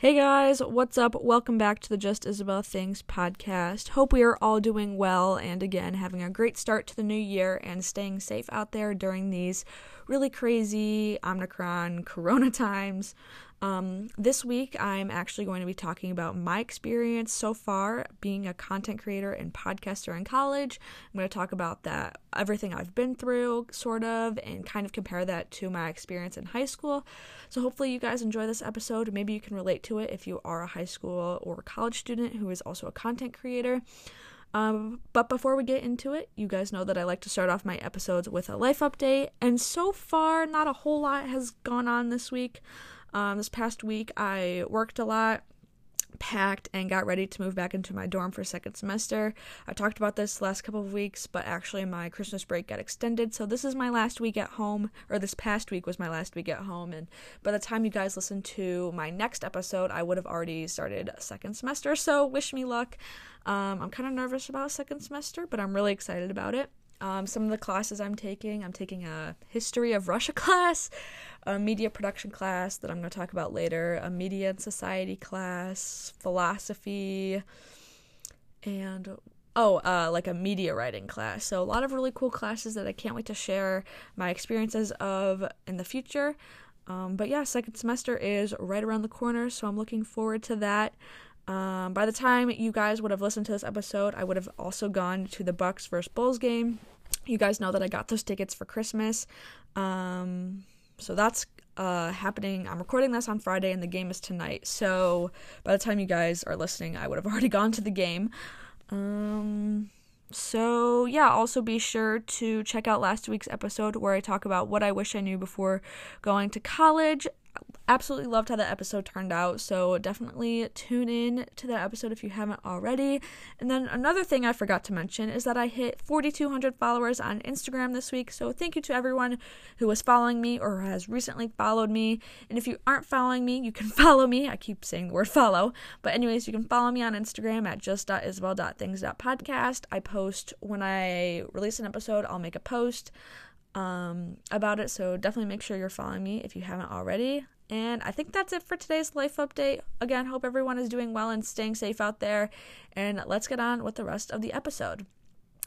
Hey guys, what's up? Welcome back to the Just Isabel Things podcast. Hope we are all doing well and again having a great start to the new year and staying safe out there during these really crazy Omicron corona times. Um, this week, I'm actually going to be talking about my experience so far being a content creator and podcaster in college. I'm going to talk about that, everything I've been through, sort of, and kind of compare that to my experience in high school. So, hopefully, you guys enjoy this episode. Maybe you can relate to it if you are a high school or college student who is also a content creator. Um, but before we get into it, you guys know that I like to start off my episodes with a life update, and so far, not a whole lot has gone on this week. Um, this past week, I worked a lot, packed, and got ready to move back into my dorm for second semester. I talked about this last couple of weeks, but actually, my Christmas break got extended, so this is my last week at home, or this past week was my last week at home. And by the time you guys listen to my next episode, I would have already started second semester, so wish me luck. Um, I'm kind of nervous about second semester, but I'm really excited about it. Um, some of the classes I'm taking, I'm taking a history of Russia class, a media production class that I'm going to talk about later, a media and society class, philosophy, and oh, uh, like a media writing class. So a lot of really cool classes that I can't wait to share my experiences of in the future. Um, but yeah, second semester is right around the corner, so I'm looking forward to that. Um, by the time you guys would have listened to this episode, I would have also gone to the Bucks versus Bulls game. You guys know that I got those tickets for Christmas. Um, so that's uh, happening. I'm recording this on Friday, and the game is tonight. So by the time you guys are listening, I would have already gone to the game. Um, so yeah, also be sure to check out last week's episode where I talk about what I wish I knew before going to college absolutely loved how that episode turned out. So definitely tune in to that episode if you haven't already. And then another thing I forgot to mention is that I hit 4,200 followers on Instagram this week. So thank you to everyone who was following me or has recently followed me. And if you aren't following me, you can follow me. I keep saying the word follow. But, anyways, you can follow me on Instagram at just.isabel.things.podcast. I post when I release an episode, I'll make a post um, about it. So definitely make sure you're following me if you haven't already. And I think that's it for today's life update. Again, hope everyone is doing well and staying safe out there. And let's get on with the rest of the episode.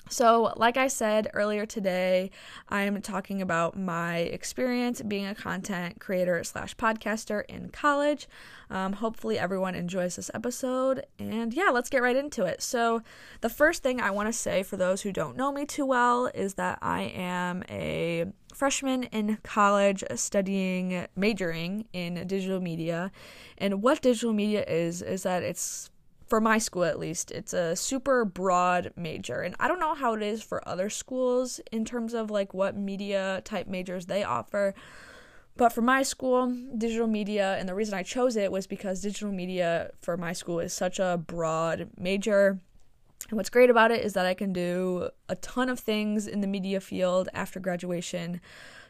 So, like I said earlier today, I am talking about my experience being a content creator slash podcaster in college. Um, hopefully, everyone enjoys this episode. And yeah, let's get right into it. So, the first thing I want to say for those who don't know me too well is that I am a freshman in college studying, majoring in digital media. And what digital media is, is that it's for my school at least, it's a super broad major. And I don't know how it is for other schools in terms of like what media type majors they offer. But for my school, digital media, and the reason I chose it was because digital media for my school is such a broad major. And what's great about it is that I can do a ton of things in the media field after graduation.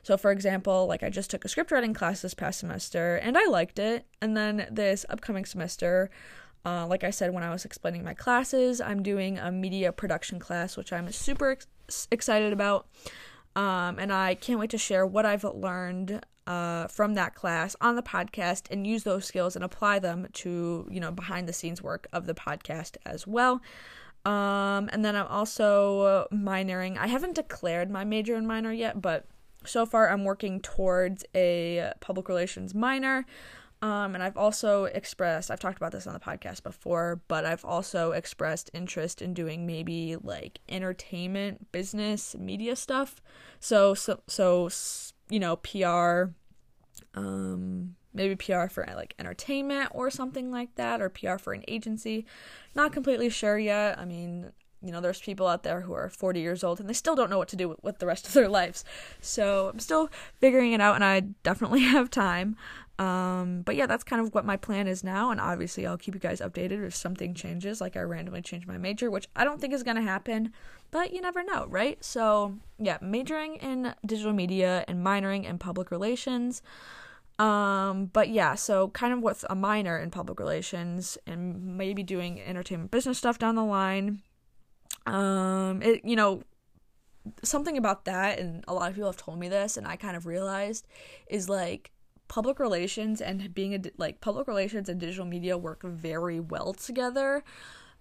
So, for example, like I just took a script writing class this past semester and I liked it. And then this upcoming semester, uh, like I said when I was explaining my classes, I'm doing a media production class, which I'm super ex- excited about. Um, and I can't wait to share what I've learned uh, from that class on the podcast and use those skills and apply them to, you know, behind the scenes work of the podcast as well. Um, and then I'm also minoring. I haven't declared my major and minor yet, but so far I'm working towards a public relations minor. Um, and I've also expressed, I've talked about this on the podcast before, but I've also expressed interest in doing maybe like entertainment, business, media stuff. So, so, so, you know, PR, um, maybe PR for like entertainment or something like that, or PR for an agency. Not completely sure yet. I mean, you know, there's people out there who are 40 years old and they still don't know what to do with the rest of their lives. So I'm still figuring it out and I definitely have time. Um, but yeah, that's kind of what my plan is now, and obviously I'll keep you guys updated if something changes, like I randomly change my major, which I don't think is gonna happen, but you never know, right? So yeah, majoring in digital media and minoring in public relations. Um, but yeah, so kind of with a minor in public relations and maybe doing entertainment business stuff down the line. Um, it you know something about that, and a lot of people have told me this, and I kind of realized is like public relations and being a like public relations and digital media work very well together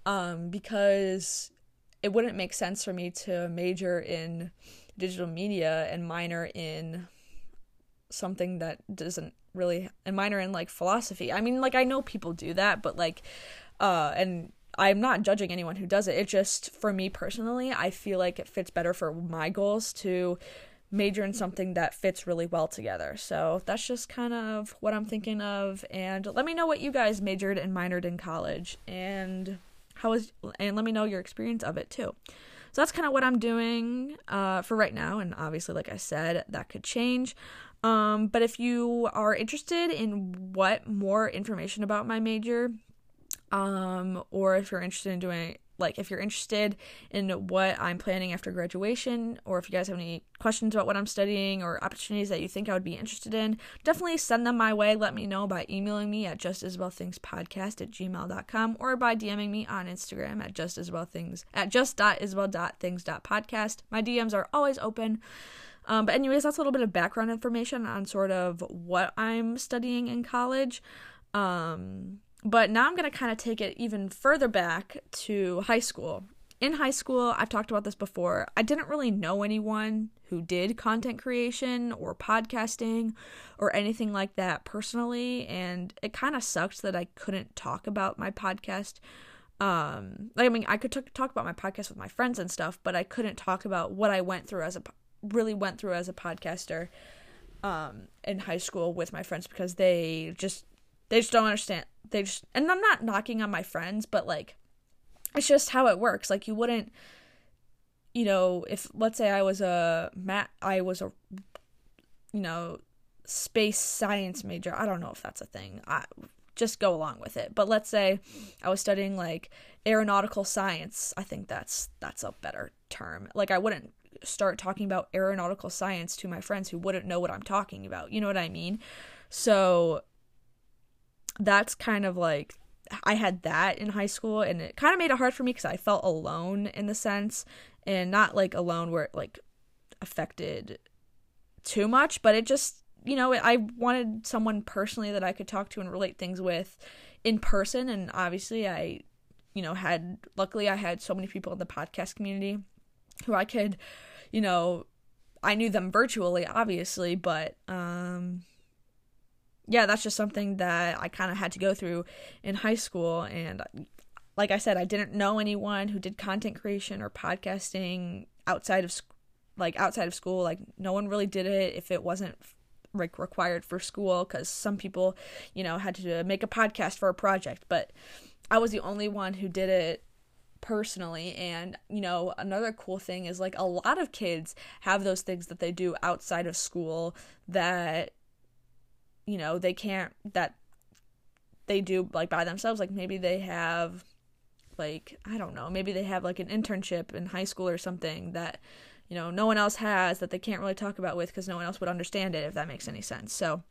um, because it wouldn't make sense for me to major in digital media and minor in something that doesn't really and minor in like philosophy. I mean like I know people do that, but like uh and I'm not judging anyone who does it. It just for me personally, I feel like it fits better for my goals to major in something that fits really well together. So that's just kind of what I'm thinking of and let me know what you guys majored and minored in college and how was and let me know your experience of it too. So that's kind of what I'm doing uh, for right now, and obviously, like I said, that could change. Um, but if you are interested in what more information about my major, um, or if you're interested in doing like if you're interested in what I'm planning after graduation, or if you guys have any questions about what I'm studying or opportunities that you think I would be interested in, definitely send them my way. Let me know by emailing me at justisabelthingspodcast at gmail.com or by DMing me on Instagram at justisabelthings at just.isabel.things.podcast. My DMs are always open. Um, but anyways, that's a little bit of background information on sort of what I'm studying in college. Um, but now I'm going to kind of take it even further back to high school. In high school, I've talked about this before, I didn't really know anyone who did content creation or podcasting or anything like that personally, and it kind of sucked that I couldn't talk about my podcast. Um, like, I mean, I could t- talk about my podcast with my friends and stuff, but I couldn't talk about what I went through as a really went through as a podcaster um, in high school with my friends because they just they just don't understand. They just and I'm not knocking on my friends, but like it's just how it works. Like you wouldn't you know, if let's say I was a mat I was a you know, space science major. I don't know if that's a thing. I just go along with it. But let's say I was studying like aeronautical science. I think that's that's a better term. Like I wouldn't start talking about aeronautical science to my friends who wouldn't know what I'm talking about. You know what I mean? So that's kind of like I had that in high school and it kind of made it hard for me because I felt alone in the sense and not like alone where it like affected too much, but it just, you know, I wanted someone personally that I could talk to and relate things with in person. And obviously, I, you know, had, luckily, I had so many people in the podcast community who I could, you know, I knew them virtually, obviously, but, um, yeah, that's just something that I kind of had to go through in high school. And like I said, I didn't know anyone who did content creation or podcasting outside of like outside of school. Like no one really did it if it wasn't like required for school because some people, you know, had to make a podcast for a project. But I was the only one who did it personally and you know another cool thing is like a lot of kids have those things that they do outside of school that you know they can't that they do like by themselves like maybe they have like i don't know maybe they have like an internship in high school or something that you know no one else has that they can't really talk about with because no one else would understand it if that makes any sense. So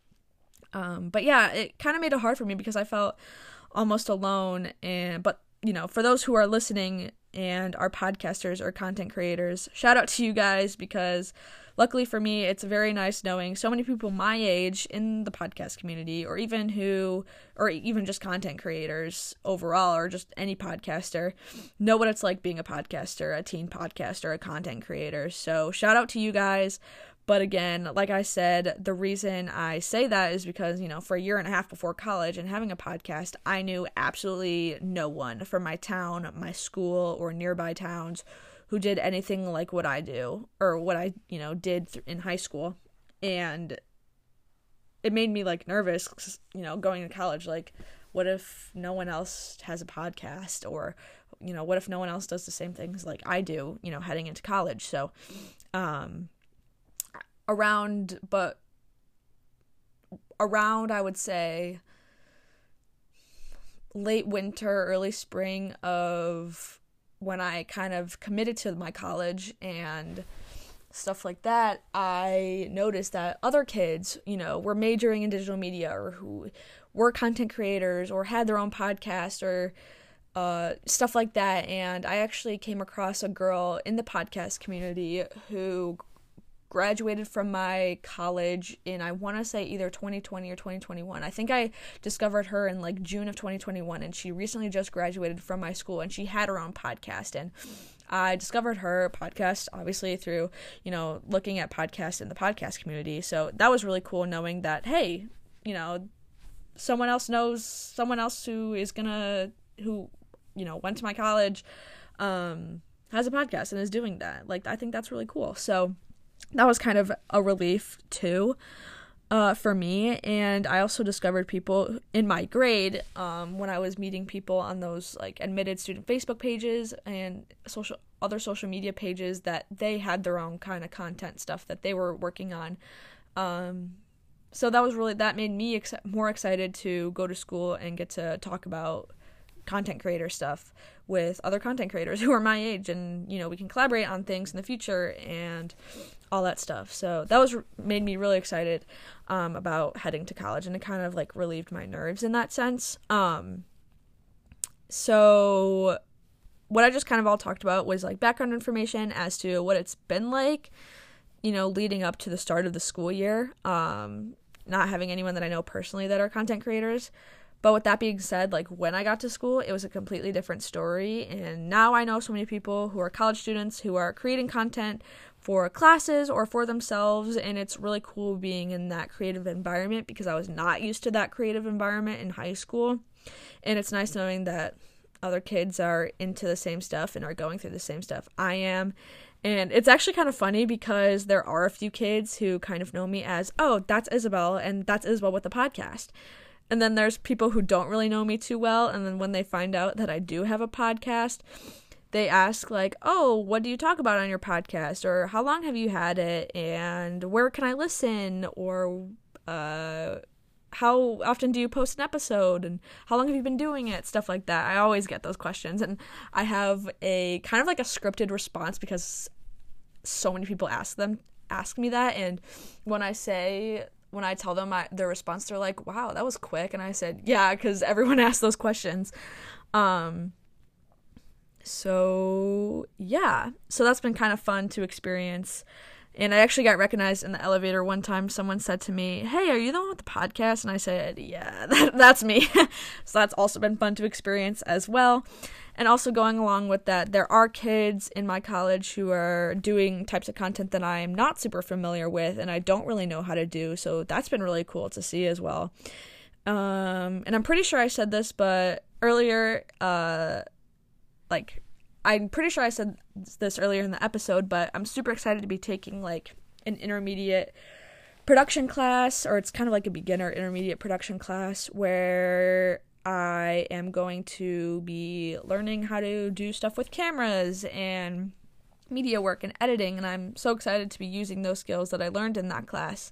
um but yeah it kind of made it hard for me because i felt almost alone and but you know for those who are listening and are podcasters or content creators shout out to you guys because luckily for me, it's very nice knowing so many people my age in the podcast community, or even who, or even just content creators overall, or just any podcaster, know what it's like being a podcaster, a teen podcaster, a content creator. So shout out to you guys. But again, like I said, the reason I say that is because, you know, for a year and a half before college and having a podcast, I knew absolutely no one from my town, my school, or nearby towns who did anything like what I do or what I, you know, did th- in high school. And it made me like nervous, you know, going to college. Like, what if no one else has a podcast? Or, you know, what if no one else does the same things like I do, you know, heading into college? So, um, around, but around, I would say, late winter, early spring of when I kind of committed to my college and stuff like that, I noticed that other kids, you know, were majoring in digital media or who were content creators or had their own podcast or uh, stuff like that. And I actually came across a girl in the podcast community who graduated from my college in I want to say either 2020 or 2021. I think I discovered her in like June of 2021 and she recently just graduated from my school and she had her own podcast and I discovered her podcast obviously through, you know, looking at podcasts in the podcast community. So that was really cool knowing that hey, you know, someone else knows someone else who is going to who, you know, went to my college um has a podcast and is doing that. Like I think that's really cool. So that was kind of a relief too uh, for me. And I also discovered people in my grade um, when I was meeting people on those like admitted student Facebook pages and social other social media pages that they had their own kind of content stuff that they were working on. Um, so that was really that made me ex- more excited to go to school and get to talk about content creator stuff with other content creators who are my age and you know we can collaborate on things in the future and all that stuff. So that was made me really excited um, about heading to college, and it kind of like relieved my nerves in that sense. Um, so what I just kind of all talked about was like background information as to what it's been like, you know, leading up to the start of the school year. Um, not having anyone that I know personally that are content creators. But with that being said, like when I got to school, it was a completely different story. And now I know so many people who are college students who are creating content for classes or for themselves. And it's really cool being in that creative environment because I was not used to that creative environment in high school. And it's nice knowing that other kids are into the same stuff and are going through the same stuff I am. And it's actually kind of funny because there are a few kids who kind of know me as oh that's Isabel and that's Isabel with the podcast and then there's people who don't really know me too well and then when they find out that I do have a podcast they ask like, "Oh, what do you talk about on your podcast?" or "How long have you had it?" and "Where can I listen?" or uh how often do you post an episode and how long have you been doing it stuff like that i always get those questions and i have a kind of like a scripted response because so many people ask them ask me that and when i say when i tell them I, their response they're like wow that was quick and i said yeah because everyone asks those questions um so, yeah. So that's been kind of fun to experience. And I actually got recognized in the elevator one time. Someone said to me, Hey, are you the one with the podcast? And I said, Yeah, that, that's me. so that's also been fun to experience as well. And also going along with that, there are kids in my college who are doing types of content that I am not super familiar with and I don't really know how to do. So that's been really cool to see as well. Um, and I'm pretty sure I said this, but earlier, uh, like I'm pretty sure I said this earlier in the episode, but I'm super excited to be taking like an intermediate production class, or it's kind of like a beginner intermediate production class where I am going to be learning how to do stuff with cameras and media work and editing, and I'm so excited to be using those skills that I learned in that class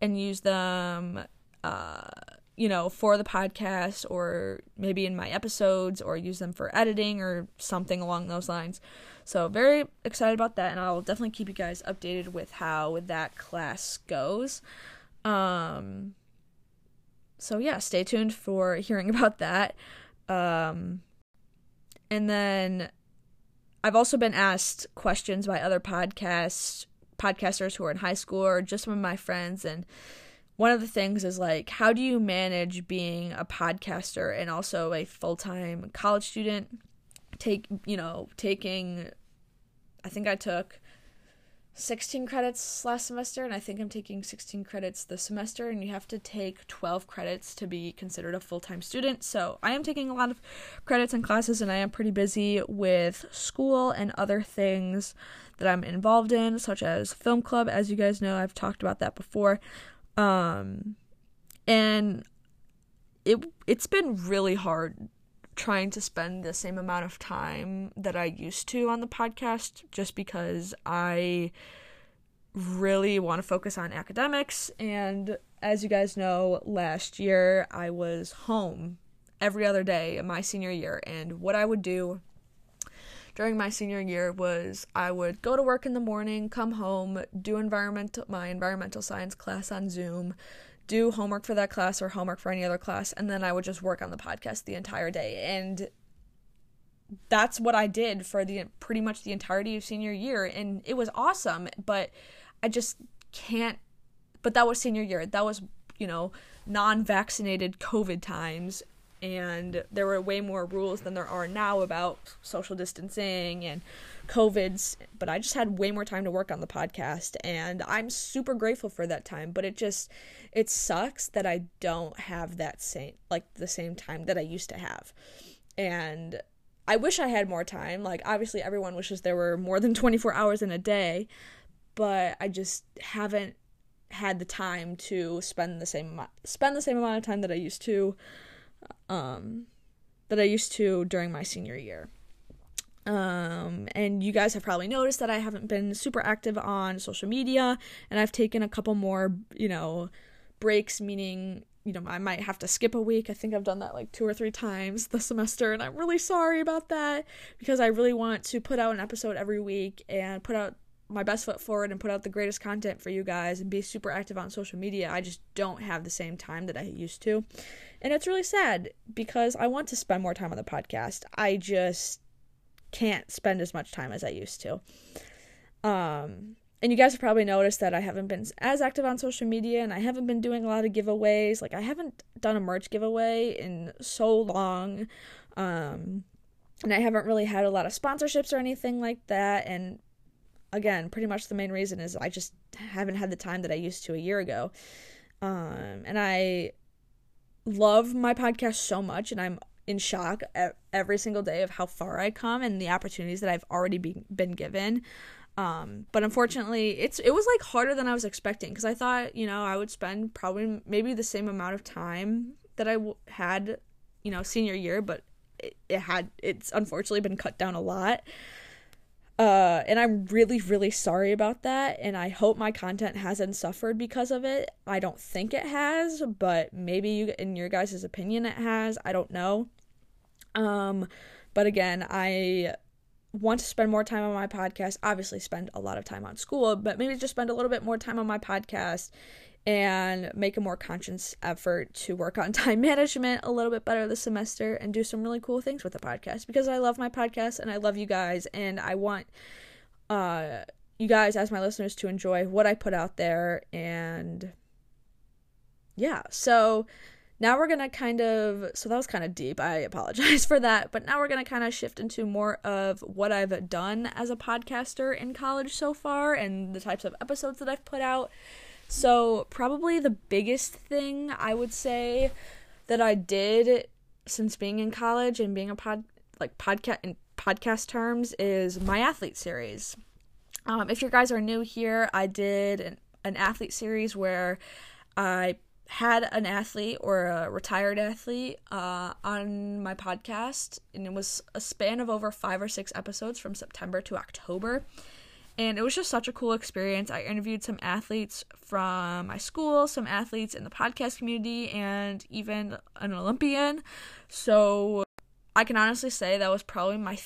and use them. Uh, you know, for the podcast or maybe in my episodes or use them for editing or something along those lines. So, very excited about that, and I'll definitely keep you guys updated with how that class goes. Um, so, yeah, stay tuned for hearing about that. Um, and then I've also been asked questions by other podcasts podcasters who are in high school or just some of my friends and one of the things is like how do you manage being a podcaster and also a full-time college student? Take you know taking i think i took 16 credits last semester and i think i'm taking 16 credits this semester and you have to take 12 credits to be considered a full-time student. So i am taking a lot of credits and classes and i am pretty busy with school and other things that i'm involved in such as film club. As you guys know i've talked about that before um, and it it's been really hard trying to spend the same amount of time that I used to on the podcast just because I really want to focus on academics. And as you guys know last year I was home every other day in my senior year. And what I would do during my senior year was I would go to work in the morning, come home, do environmental my environmental science class on Zoom, do homework for that class or homework for any other class, and then I would just work on the podcast the entire day. And that's what I did for the pretty much the entirety of senior year and it was awesome, but I just can't but that was senior year. That was, you know, non-vaccinated COVID times and there were way more rules than there are now about social distancing and COVIDs, but I just had way more time to work on the podcast and I'm super grateful for that time, but it just it sucks that I don't have that same like the same time that I used to have. And I wish I had more time. Like obviously everyone wishes there were more than 24 hours in a day, but I just haven't had the time to spend the same spend the same amount of time that I used to um that I used to during my senior year. Um, and you guys have probably noticed that I haven't been super active on social media, and I've taken a couple more, you know, breaks, meaning, you know, I might have to skip a week. I think I've done that like two or three times this semester, and I'm really sorry about that because I really want to put out an episode every week and put out my best foot forward and put out the greatest content for you guys and be super active on social media. I just don't have the same time that I used to. And it's really sad because I want to spend more time on the podcast. I just can't spend as much time as I used to. Um, and you guys have probably noticed that I haven't been as active on social media and I haven't been doing a lot of giveaways. Like I haven't done a merch giveaway in so long. Um, and I haven't really had a lot of sponsorships or anything like that and again, pretty much the main reason is I just haven't had the time that I used to a year ago. Um, and I love my podcast so much and I'm in shock every single day of how far I come and the opportunities that I've already be, been given. Um, but unfortunately, it's it was like harder than I was expecting because I thought you know I would spend probably maybe the same amount of time that I w- had you know senior year, but it, it had it's unfortunately been cut down a lot. Uh, and I'm really, really sorry about that. And I hope my content hasn't suffered because of it. I don't think it has, but maybe you, in your guys' opinion, it has. I don't know. Um, but again, I want to spend more time on my podcast. Obviously, spend a lot of time on school, but maybe just spend a little bit more time on my podcast and make a more conscious effort to work on time management a little bit better this semester and do some really cool things with the podcast because I love my podcast and I love you guys and I want uh you guys as my listeners to enjoy what I put out there and yeah. So now we're going to kind of so that was kind of deep. I apologize for that, but now we're going to kind of shift into more of what I've done as a podcaster in college so far and the types of episodes that I've put out. So, probably the biggest thing I would say that I did since being in college and being a pod like podcast in podcast terms is my athlete series. Um, if you guys are new here, I did an, an athlete series where I had an athlete or a retired athlete uh, on my podcast, and it was a span of over five or six episodes from September to October and it was just such a cool experience. I interviewed some athletes from my school, some athletes in the podcast community, and even an Olympian. So I can honestly say that was probably my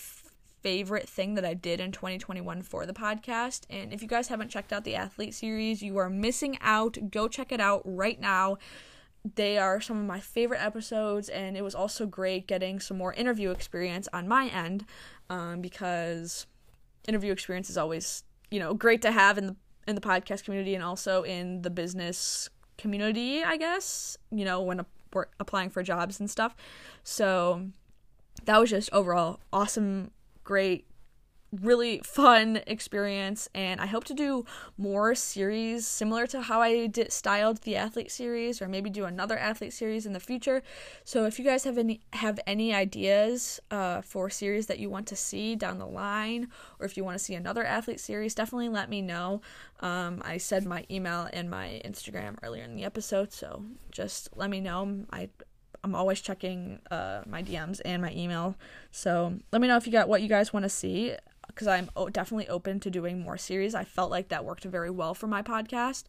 favorite thing that I did in 2021 for the podcast. And if you guys haven't checked out the athlete series, you are missing out. Go check it out right now. They are some of my favorite episodes, and it was also great getting some more interview experience on my end um, because interview experience is always you know great to have in the in the podcast community and also in the business community i guess you know when we're applying for jobs and stuff. So that was just overall awesome great really fun experience and I hope to do more series similar to how I did styled the athlete series or maybe do another athlete series in the future. So if you guys have any have any ideas uh, for series that you want to see down the line or if you want to see another athlete series, definitely let me know. Um, I said my email and my Instagram earlier in the episode, so just let me know. I I'm always checking uh, my DMs and my email. So let me know if you got what you guys want to see because I'm definitely open to doing more series. I felt like that worked very well for my podcast.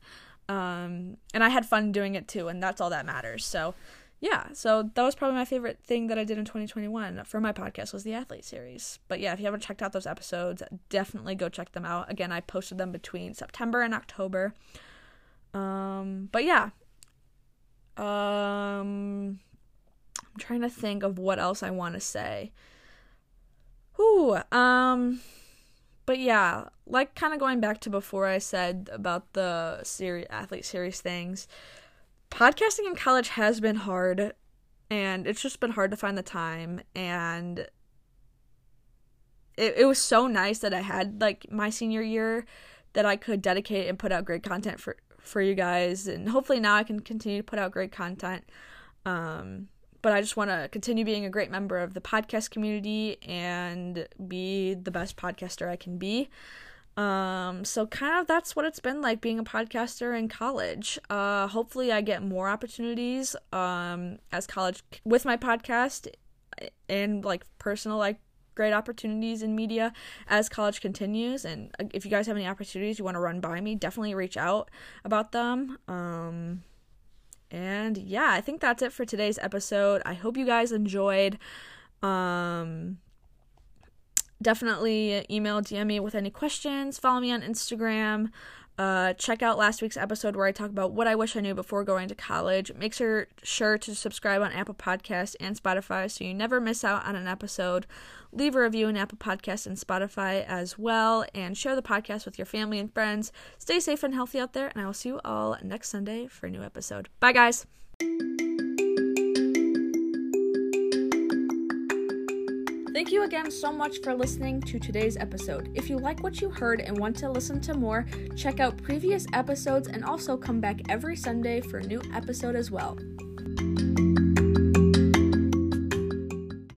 Um, and I had fun doing it too, and that's all that matters. So, yeah, so that was probably my favorite thing that I did in 2021 for my podcast was the athlete series. But yeah, if you haven't checked out those episodes, definitely go check them out. Again, I posted them between September and October. Um, but yeah. Um, I'm trying to think of what else I want to say. Ooh, um, but yeah, like kind of going back to before I said about the series, athlete series things, podcasting in college has been hard and it's just been hard to find the time and it, it was so nice that I had like my senior year that I could dedicate and put out great content for for you guys and hopefully now I can continue to put out great content um but I just want to continue being a great member of the podcast community and be the best podcaster I can be. Um, so kind of that's what it's been like being a podcaster in college. Uh, hopefully I get more opportunities um, as college with my podcast and like personal like great opportunities in media as college continues and uh, if you guys have any opportunities you want to run by me definitely reach out about them um and yeah, I think that's it for today's episode. I hope you guys enjoyed. Um, definitely email, DM me with any questions. Follow me on Instagram. Uh, check out last week's episode where I talk about what I wish I knew before going to college. Make sure sure to subscribe on Apple Podcasts and Spotify so you never miss out on an episode. Leave a review in Apple Podcasts and Spotify as well, and share the podcast with your family and friends. Stay safe and healthy out there, and I will see you all next Sunday for a new episode. Bye, guys. Thank you again so much for listening to today's episode. If you like what you heard and want to listen to more, check out previous episodes and also come back every Sunday for a new episode as well.